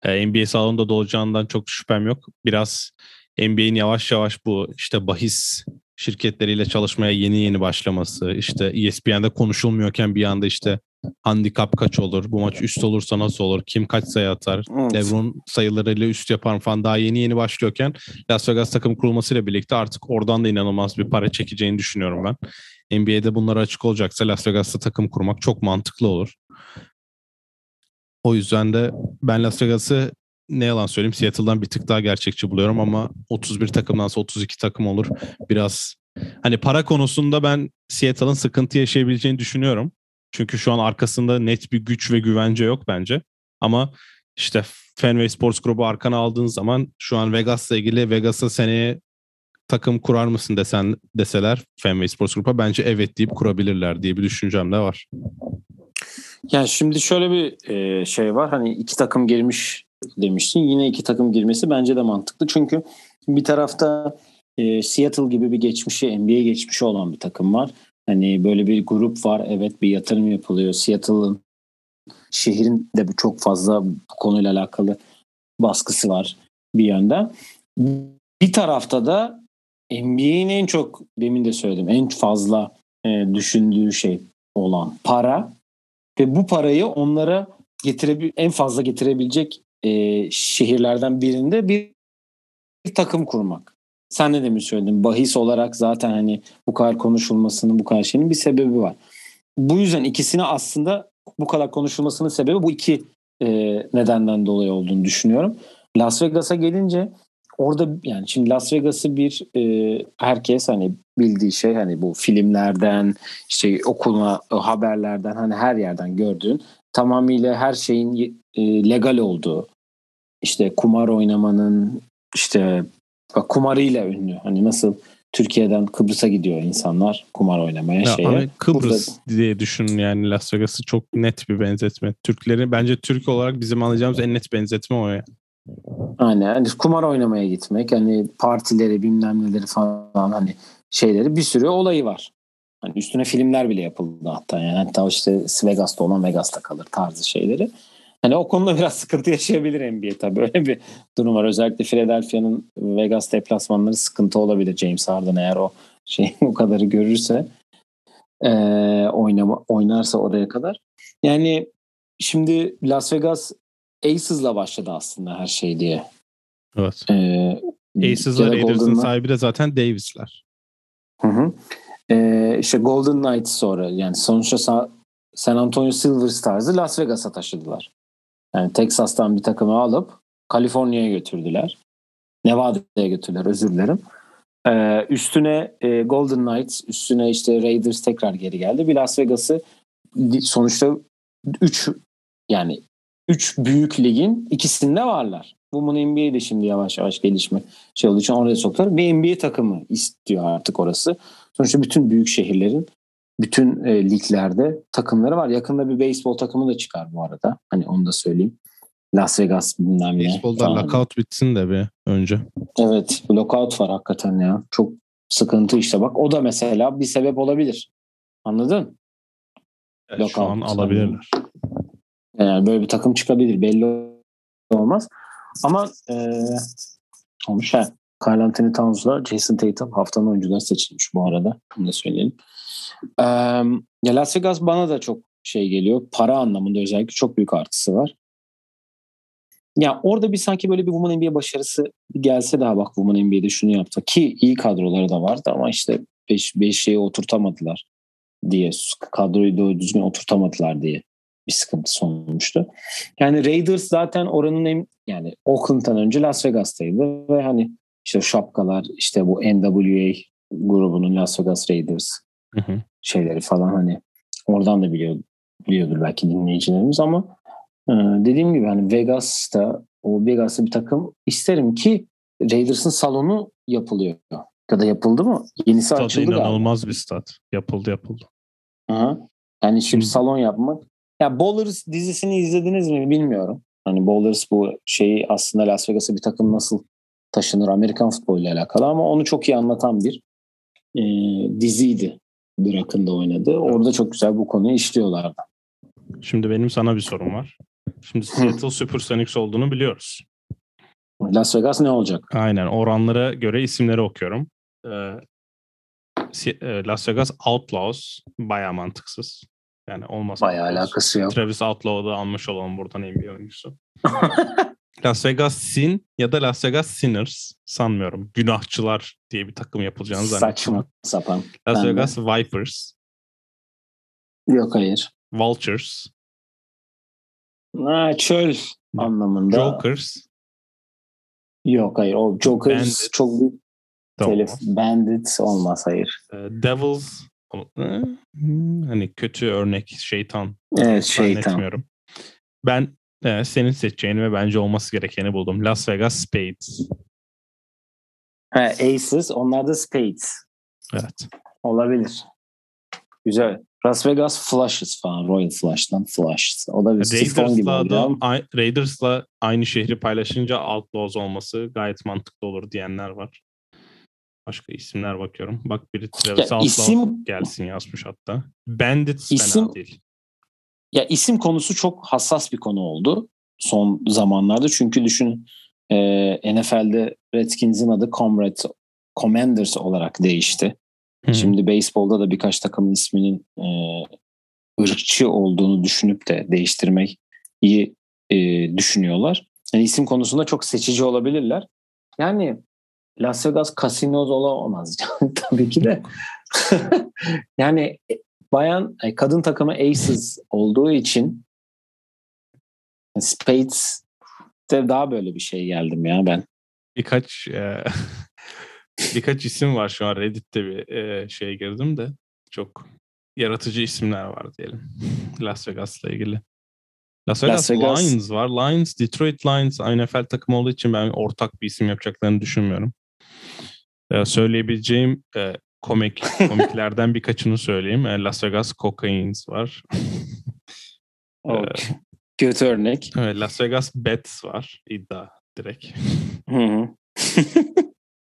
E, NBA salonda dolacağından çok şüphem yok. Biraz NBA'in yavaş yavaş bu işte bahis şirketleriyle çalışmaya yeni yeni başlaması, işte ESPN'de konuşulmuyorken bir anda işte handikap kaç olur, bu maç üst olursa nasıl olur, kim kaç sayı atar, evet. Lebron sayılarıyla üst yapar falan daha yeni yeni başlıyorken Las Vegas takım kurulmasıyla birlikte artık oradan da inanılmaz bir para çekeceğini düşünüyorum ben. NBA'de bunlara açık olacaksa Las Vegas'ta takım kurmak çok mantıklı olur. O yüzden de ben Las Vegas'ı ne yalan söyleyeyim Seattle'dan bir tık daha gerçekçi buluyorum ama 31 takımdansa 32 takım olur. Biraz hani para konusunda ben Seattle'ın sıkıntı yaşayabileceğini düşünüyorum. Çünkü şu an arkasında net bir güç ve güvence yok bence. Ama işte Fenway Sports Group'u arkana aldığın zaman şu an Vegas'la ilgili Vegas'a seneye takım kurar mısın desen deseler Fenway Sports Group'a bence evet deyip kurabilirler diye bir düşüncem de var. Yani şimdi şöyle bir şey var. Hani iki takım girmiş demiştin. Yine iki takım girmesi bence de mantıklı. Çünkü bir tarafta e, Seattle gibi bir geçmişi, NBA geçmişi olan bir takım var. Hani böyle bir grup var. Evet bir yatırım yapılıyor. Seattle'ın şehrin de çok fazla bu konuyla alakalı baskısı var bir yönden. Bir tarafta da NBA'in en çok demin de söyledim en fazla e, düşündüğü şey olan para ve bu parayı onlara getirebil en fazla getirebilecek e, şehirlerden birinde bir, bir takım kurmak. Sen ne demiş söyledin? Bahis olarak zaten hani bu kadar konuşulmasının bu kadar şeyin bir sebebi var. Bu yüzden ikisini aslında bu kadar konuşulmasının sebebi bu iki e, nedenden dolayı olduğunu düşünüyorum. Las Vegas'a gelince orada yani şimdi Las Vegas'ı bir e, herkes hani bildiği şey hani bu filmlerden işte okuluna haberlerden hani her yerden gördüğün tamamıyla her şeyin e, legal olduğu işte kumar oynamanın işte bak kumarıyla ünlü. Hani nasıl Türkiye'den Kıbrıs'a gidiyor insanlar kumar oynamaya ya şeye. Kıbrıs Burada... diye düşünün yani Las Vegas'ı çok net bir benzetme. Türkleri bence Türk olarak bizim anlayacağımız en net benzetme o ya. Aynen. Hani kumar oynamaya gitmek, hani partileri bilmem neleri falan hani şeyleri bir sürü olayı var. Hani üstüne filmler bile yapıldı hatta yani hatta işte Vegas'ta olan Vegas'ta kalır tarzı şeyleri. Hani o konuda biraz sıkıntı yaşayabilir NBA tabii. Öyle bir durum var. Özellikle Philadelphia'nın Vegas deplasmanları sıkıntı olabilir. James Harden eğer o şey o kadarı görürse e, oynama, oynarsa oraya kadar. Yani şimdi Las Vegas Aces'la başladı aslında her şey diye. Evet. Ee, Aces'la Raiders'ın sahibi de zaten Davis'ler. Hı hı. Ee, işte Golden Knights sonra yani sonuçta San Antonio Silver Stars'ı Las Vegas'a taşıdılar. Yani Texas'tan bir takımı alıp Kaliforniya'ya götürdüler. Nevada'ya götürdüler özür dilerim. Ee, üstüne e, Golden Knights, üstüne işte Raiders tekrar geri geldi. Bir Las Vegas'ı sonuçta 3 yani 3 büyük ligin ikisinde varlar. Bu bunu NBA'de şimdi yavaş yavaş gelişme şey olduğu için oraya soktular. Bir NBA takımı istiyor artık orası. Sonuçta bütün büyük şehirlerin bütün e, liglerde takımları var. Yakında bir beyzbol takımı da çıkar bu arada. Hani onu da söyleyeyim. Las Vegas bilmem ne. Beyzbolda lockout bitsin de bir önce. Evet lockout var hakikaten ya. Çok sıkıntı işte bak. O da mesela bir sebep olabilir. Anladın? Evet, lockout. Şu an alabilirler. Yani böyle bir takım çıkabilir. Belli olmaz. Ama e, olmuş ha. Carl Anthony Towns'la Jason Tatum haftanın oyuncuları seçilmiş bu arada. Bunu da söyleyelim. Ee, Las Vegas bana da çok şey geliyor. Para anlamında özellikle çok büyük artısı var. Ya orada bir sanki böyle bir Women NBA başarısı gelse daha bak Women NBA'de şunu yaptı ki iyi kadroları da vardı ama işte 5 5 şeyi oturtamadılar diye kadroyu doğru düzgün oturtamadılar diye bir sıkıntı olmuştu. Yani Raiders zaten oranın en yani Oakland'dan önce Las Vegas'taydı ve hani işte şapkalar işte bu NWA grubunun Las Vegas Raiders hı hı. şeyleri falan hani oradan da biliyor, biliyordur belki dinleyicilerimiz ama e, dediğim gibi hani Vegas'ta o Vegas'ta bir takım isterim ki Raiders'ın salonu yapılıyor. Ya da yapıldı mı? Yenisi Stat açıldı galiba. inanılmaz bir stat. Yapıldı yapıldı. Aha. Yani şimdi hmm. salon yapmak. Ya Bowlers dizisini izlediniz mi bilmiyorum. Hani Bowlers bu şeyi aslında Las Vegas'a bir takım nasıl taşınır Amerikan futboluyla alakalı ama onu çok iyi anlatan bir e, diziydi. Burak'ın da oynadı. Orada çok güzel bu konuyu işliyorlardı. Şimdi benim sana bir sorum var. Şimdi Seattle Supersonics olduğunu biliyoruz. Las Vegas ne olacak? Aynen oranlara göre isimleri okuyorum. Ee, e, Las Vegas Outlaws baya mantıksız. Yani olmaz. Baya alakası yok. Travis Outlaw'u da almış olalım buradan NBA oyuncusu. Las Vegas Sin ya da Las Vegas Sinners sanmıyorum. Günahçılar diye bir takım yapılacağını zannediyorum. Saçma sapan. Las ben Vegas de. Vipers. Yok hayır. Vultures. Ha, çöl anlamında. Jokers. Yok hayır. O Jokers Bandits. çok büyük telif. Bandits olmaz hayır. Uh, Devils. Hani kötü örnek şeytan. Evet şeytan. Ben e, senin seçeceğini ve bence olması gerekeni buldum. Las Vegas Spades. Ha, Aces, onlar da Spades. Evet. Olabilir. Güzel. Las Vegas Flushes falan. Royal Flush'tan Flush. O da bir Raiders'la gibi da, Raiders'la aynı şehri paylaşınca Outlaws olması gayet mantıklı olur diyenler var. Başka isimler bakıyorum. Bak biri Travis Outlaw isim, gelsin yazmış hatta. Bandits isim, fena değil. Ya isim konusu çok hassas bir konu oldu son zamanlarda. Çünkü düşün e, NFL'de Redskins'in adı Comrades, Commanders olarak değişti. Hı. Şimdi beyzbolda da birkaç takımın isminin e, ırkçı olduğunu düşünüp de değiştirmeyi e, düşünüyorlar. Yani isim konusunda çok seçici olabilirler. Yani Las Vegas Casinos olamaz tabii ki de. yani bayan kadın takımı Aces olduğu için Spades de daha böyle bir şey geldim ya ben. Birkaç e, birkaç isim var şu an Reddit'te bir e, şey girdim de çok yaratıcı isimler var diyelim. Las Vegas'la ilgili. Las Vegas, Las Vegas Lions var. Lions, Detroit Lions NFL takımı olduğu için ben ortak bir isim yapacaklarını düşünmüyorum. Ee, söyleyebileceğim e, komik komiklerden birkaçını söyleyeyim. E, Las Vegas Cocaines var. okay. Kötü örnek. Evet, Las Vegas Bets var. iddia direkt.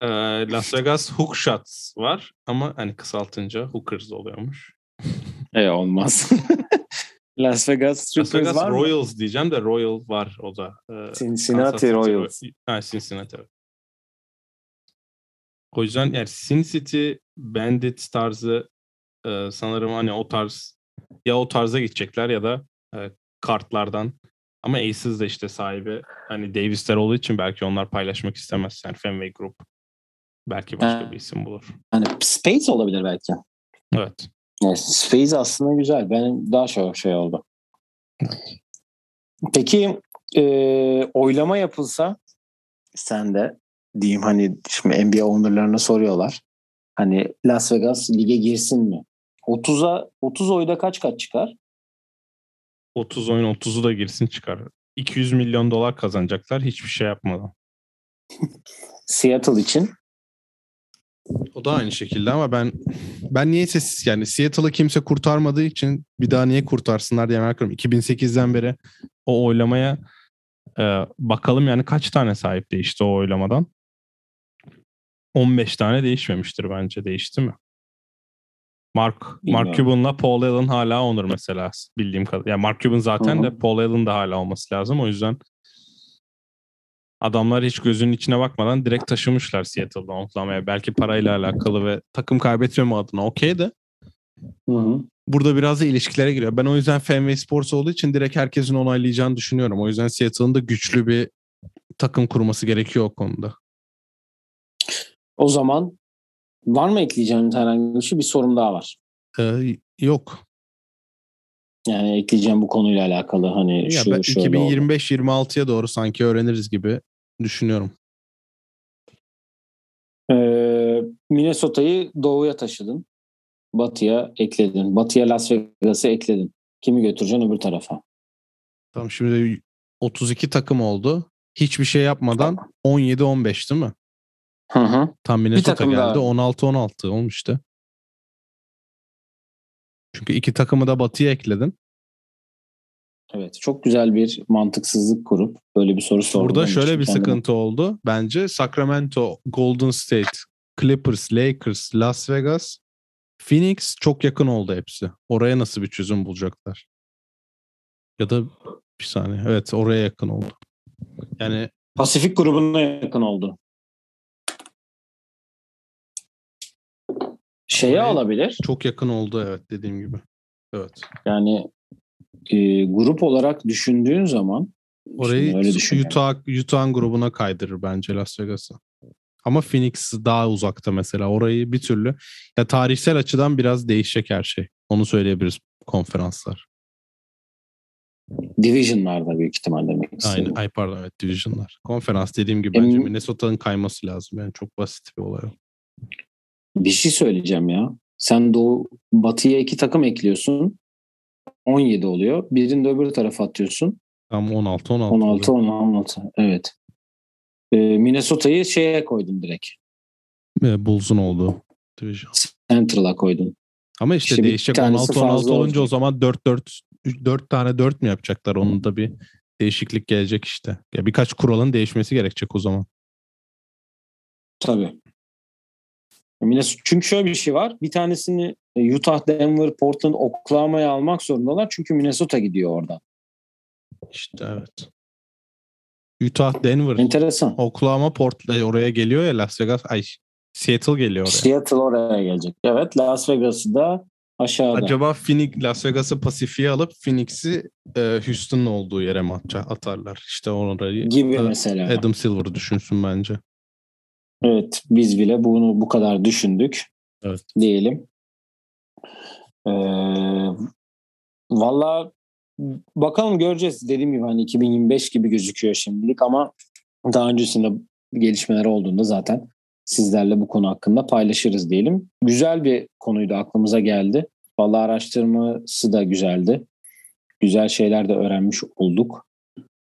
E, Las Vegas Hook Shots var ama hani kısaltınca Hookers oluyormuş. E olmaz. Las Vegas Strippers Las Vegas var Royals mı? diyeceğim de Royal var o da. Cincinnati Royals. Ha, Cincinnati. O yüzden yani Sin City Bandit tarzı e, sanırım hani o tarz ya o tarza gidecekler ya da e, kartlardan ama Aces de işte sahibi hani Davis'ler olduğu için belki onlar paylaşmak istemez. Yani Fenway Group belki başka ha. bir isim bulur. Hani Space olabilir belki. Evet. Evet, Space aslında güzel. Benim daha çok şey oldu. Peki e, oylama yapılsa sen de diyeyim hani şimdi NBA ownerlarına soruyorlar. Hani Las Vegas lige girsin mi? 30'a 30 oyda kaç kaç çıkar? 30 oyun 30'u da girsin çıkar. 200 milyon dolar kazanacaklar hiçbir şey yapmadan. Seattle için o da aynı şekilde ama ben ben niye sessiz yani Seattle'ı kimse kurtarmadığı için bir daha niye kurtarsınlar diye merak ediyorum. 2008'den beri o oylamaya e, bakalım yani kaç tane sahip değişti o oylamadan. 15 tane değişmemiştir bence. Değişti mi? Mark Mark Cuban'la Paul Allen hala onur mesela bildiğim kadarıyla. Yani Mark Cuban zaten Hı-hı. de Paul Allen da hala olması lazım. O yüzden adamlar hiç gözünün içine bakmadan direkt taşımışlar Seattle'da ontlamaya. Belki parayla alakalı ve takım kaybetmeme adına okey de. Hı-hı. Burada biraz da ilişkilere giriyor. Ben o yüzden Fenway Sports olduğu için direkt herkesin onaylayacağını düşünüyorum. O yüzden Seattle'ın da güçlü bir takım kurması gerekiyor o konuda. O zaman Var mı ekleyeceğiniz herhangi bir şey? Bir sorum daha var. Ee, yok. Yani ekleyeceğim bu konuyla alakalı hani Ya şu ben şöyle oldu. 2025-26'ya doğru sanki öğreniriz gibi düşünüyorum. Ee, Minnesota'yı doğuya taşıdın. Batıya ekledin. Batıya Las Vegas'ı ekledin. Kimi götüreceksin öbür tarafa? Tamam şimdi 32 takım oldu. Hiçbir şey yapmadan 17-15 değil mi? Hı hı. Tam Minnesota daha. geldi. 16-16 olmuştu. Çünkü iki takımı da batıya ekledin. Evet. Çok güzel bir mantıksızlık kurup böyle bir soru sordum. Burada şöyle bir kendime- sıkıntı oldu. Bence Sacramento, Golden State, Clippers, Lakers, Las Vegas, Phoenix çok yakın oldu hepsi. Oraya nasıl bir çözüm bulacaklar? Ya da bir saniye. Evet oraya yakın oldu. Yani Pasifik grubuna yakın oldu. Şeye Oraya- alabilir. çok yakın oldu evet dediğim gibi. Evet. Yani e, grup olarak düşündüğün zaman Orayı. Utah, Utah'ın grubuna kaydırır bence Las Vegas'ı. Ama Phoenix daha uzakta mesela. Orayı bir türlü ya tarihsel açıdan biraz değişecek her şey. Onu söyleyebiliriz konferanslar. Division'larda büyük ihtimal demek istedim. Aynen. Ay pardon evet division'lar. Konferans dediğim gibi bence Minnesota'nın kayması lazım. Yani çok basit bir olay. Bir şey söyleyeceğim ya. Sen doğu batıya iki takım ekliyorsun. 17 oluyor. Birini de öbür tarafa atıyorsun. Tam 16 16. 16 oluyor. 16. Evet. Ee, Minnesota'yı şeye koydun direkt. Ve Bulls'un division. Central'a koydun. Ama işte, İşte değişecek tanesi 16 16 fazla olunca o olacak. zaman 4 4 4 tane 4 mü yapacaklar? Onun da bir değişiklik gelecek işte. Ya birkaç kuralın değişmesi gerekecek o zaman. Tabii. Minnesota, çünkü şöyle bir şey var. Bir tanesini Utah, Denver, Portland, Oklahoma'ya almak zorundalar. Çünkü Minnesota gidiyor oradan. İşte evet. Utah, Denver, Enteresan. Oklahoma, Portland oraya geliyor ya Las Vegas. Ay Seattle geliyor oraya. Seattle oraya gelecek. Evet Las Vegas'ı da aşağıda. Acaba Phoenix, Las Vegas'ı Pasifik'e alıp Phoenix'i e, Houston'ın olduğu yere mi atarlar? İşte orayı gibi e, mesela. Adam Silver düşünsün bence. Evet biz bile bunu bu kadar düşündük. Evet. Diyelim. Ee, Valla bakalım göreceğiz. Dediğim gibi hani 2025 gibi gözüküyor şimdilik ama daha öncesinde gelişmeler olduğunda zaten sizlerle bu konu hakkında paylaşırız diyelim. Güzel bir konuydu aklımıza geldi. Valla araştırması da güzeldi. Güzel şeyler de öğrenmiş olduk.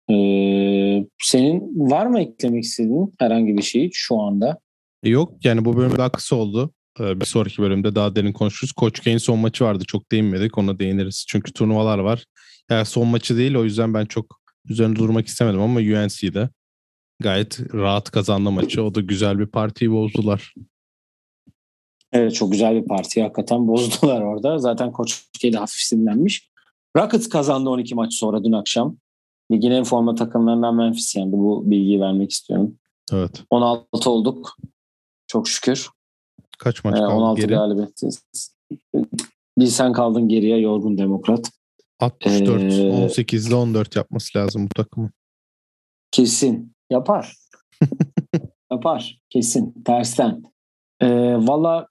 Ee, senin var mı eklemek istediğin herhangi bir şey şu anda? E, Yok yani bu bölüm daha kısa oldu. Ee, Bir sonraki bölümde daha derin konuşuruz. Koç Kane son maçı vardı. Çok değinmedik. Ona değiniriz. Çünkü turnuvalar var. Yani son maçı değil. O yüzden ben çok üzerinde durmak istemedim ama UNC'de gayet rahat kazandı maçı. O da güzel bir partiyi bozdular. Evet çok güzel bir parti. Hakikaten bozdular orada. Zaten Koç Kelly hafif sinirlenmiş. Rockets kazandı 12 maç sonra dün akşam. Ligin en forma takımlarından Memphis yendi. Bu bilgiyi vermek istiyorum. Evet. 16 olduk. Çok şükür. Kaç maç Ee, kaldı 16 geri? galibiyetiz. Bir sen kaldın geriye yorgun demokrat. 64. Ee, 18'de 14 yapması lazım bu takımın. Kesin. Yapar. Yapar. Kesin. Tersten. Ee, Valla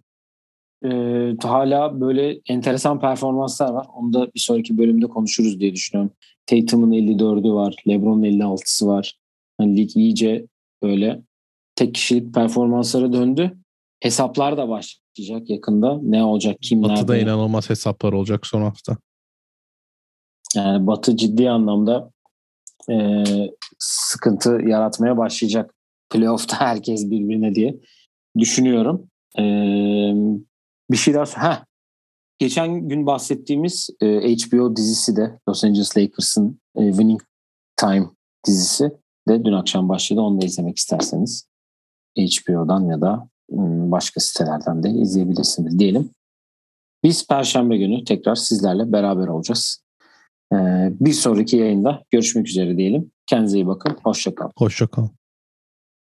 e, hala böyle enteresan performanslar var. Onu da bir sonraki bölümde konuşuruz diye düşünüyorum. Tatum'un 54'ü var. LeBron'un 56'sı var. Yani lig iyice böyle tek kişilik performanslara döndü. Hesaplar da başlayacak yakında. Ne olacak, kimler? Batı'da inanılmaz hesaplar olacak son hafta. Yani Batı ciddi anlamda e, sıkıntı yaratmaya başlayacak. Playoff'ta herkes birbirine diye düşünüyorum. E, bir şey daha ha geçen gün bahsettiğimiz e, HBO dizisi de Los Angeles Lakers'ın e, Winning Time dizisi de dün akşam başladı. Onu da izlemek isterseniz HBO'dan ya da başka sitelerden de izleyebilirsiniz diyelim. Biz Perşembe günü tekrar sizlerle beraber olacağız. Ee, bir sonraki yayında görüşmek üzere diyelim. Kendinize iyi bakın. Hoşçakalın. Hoşça kalın.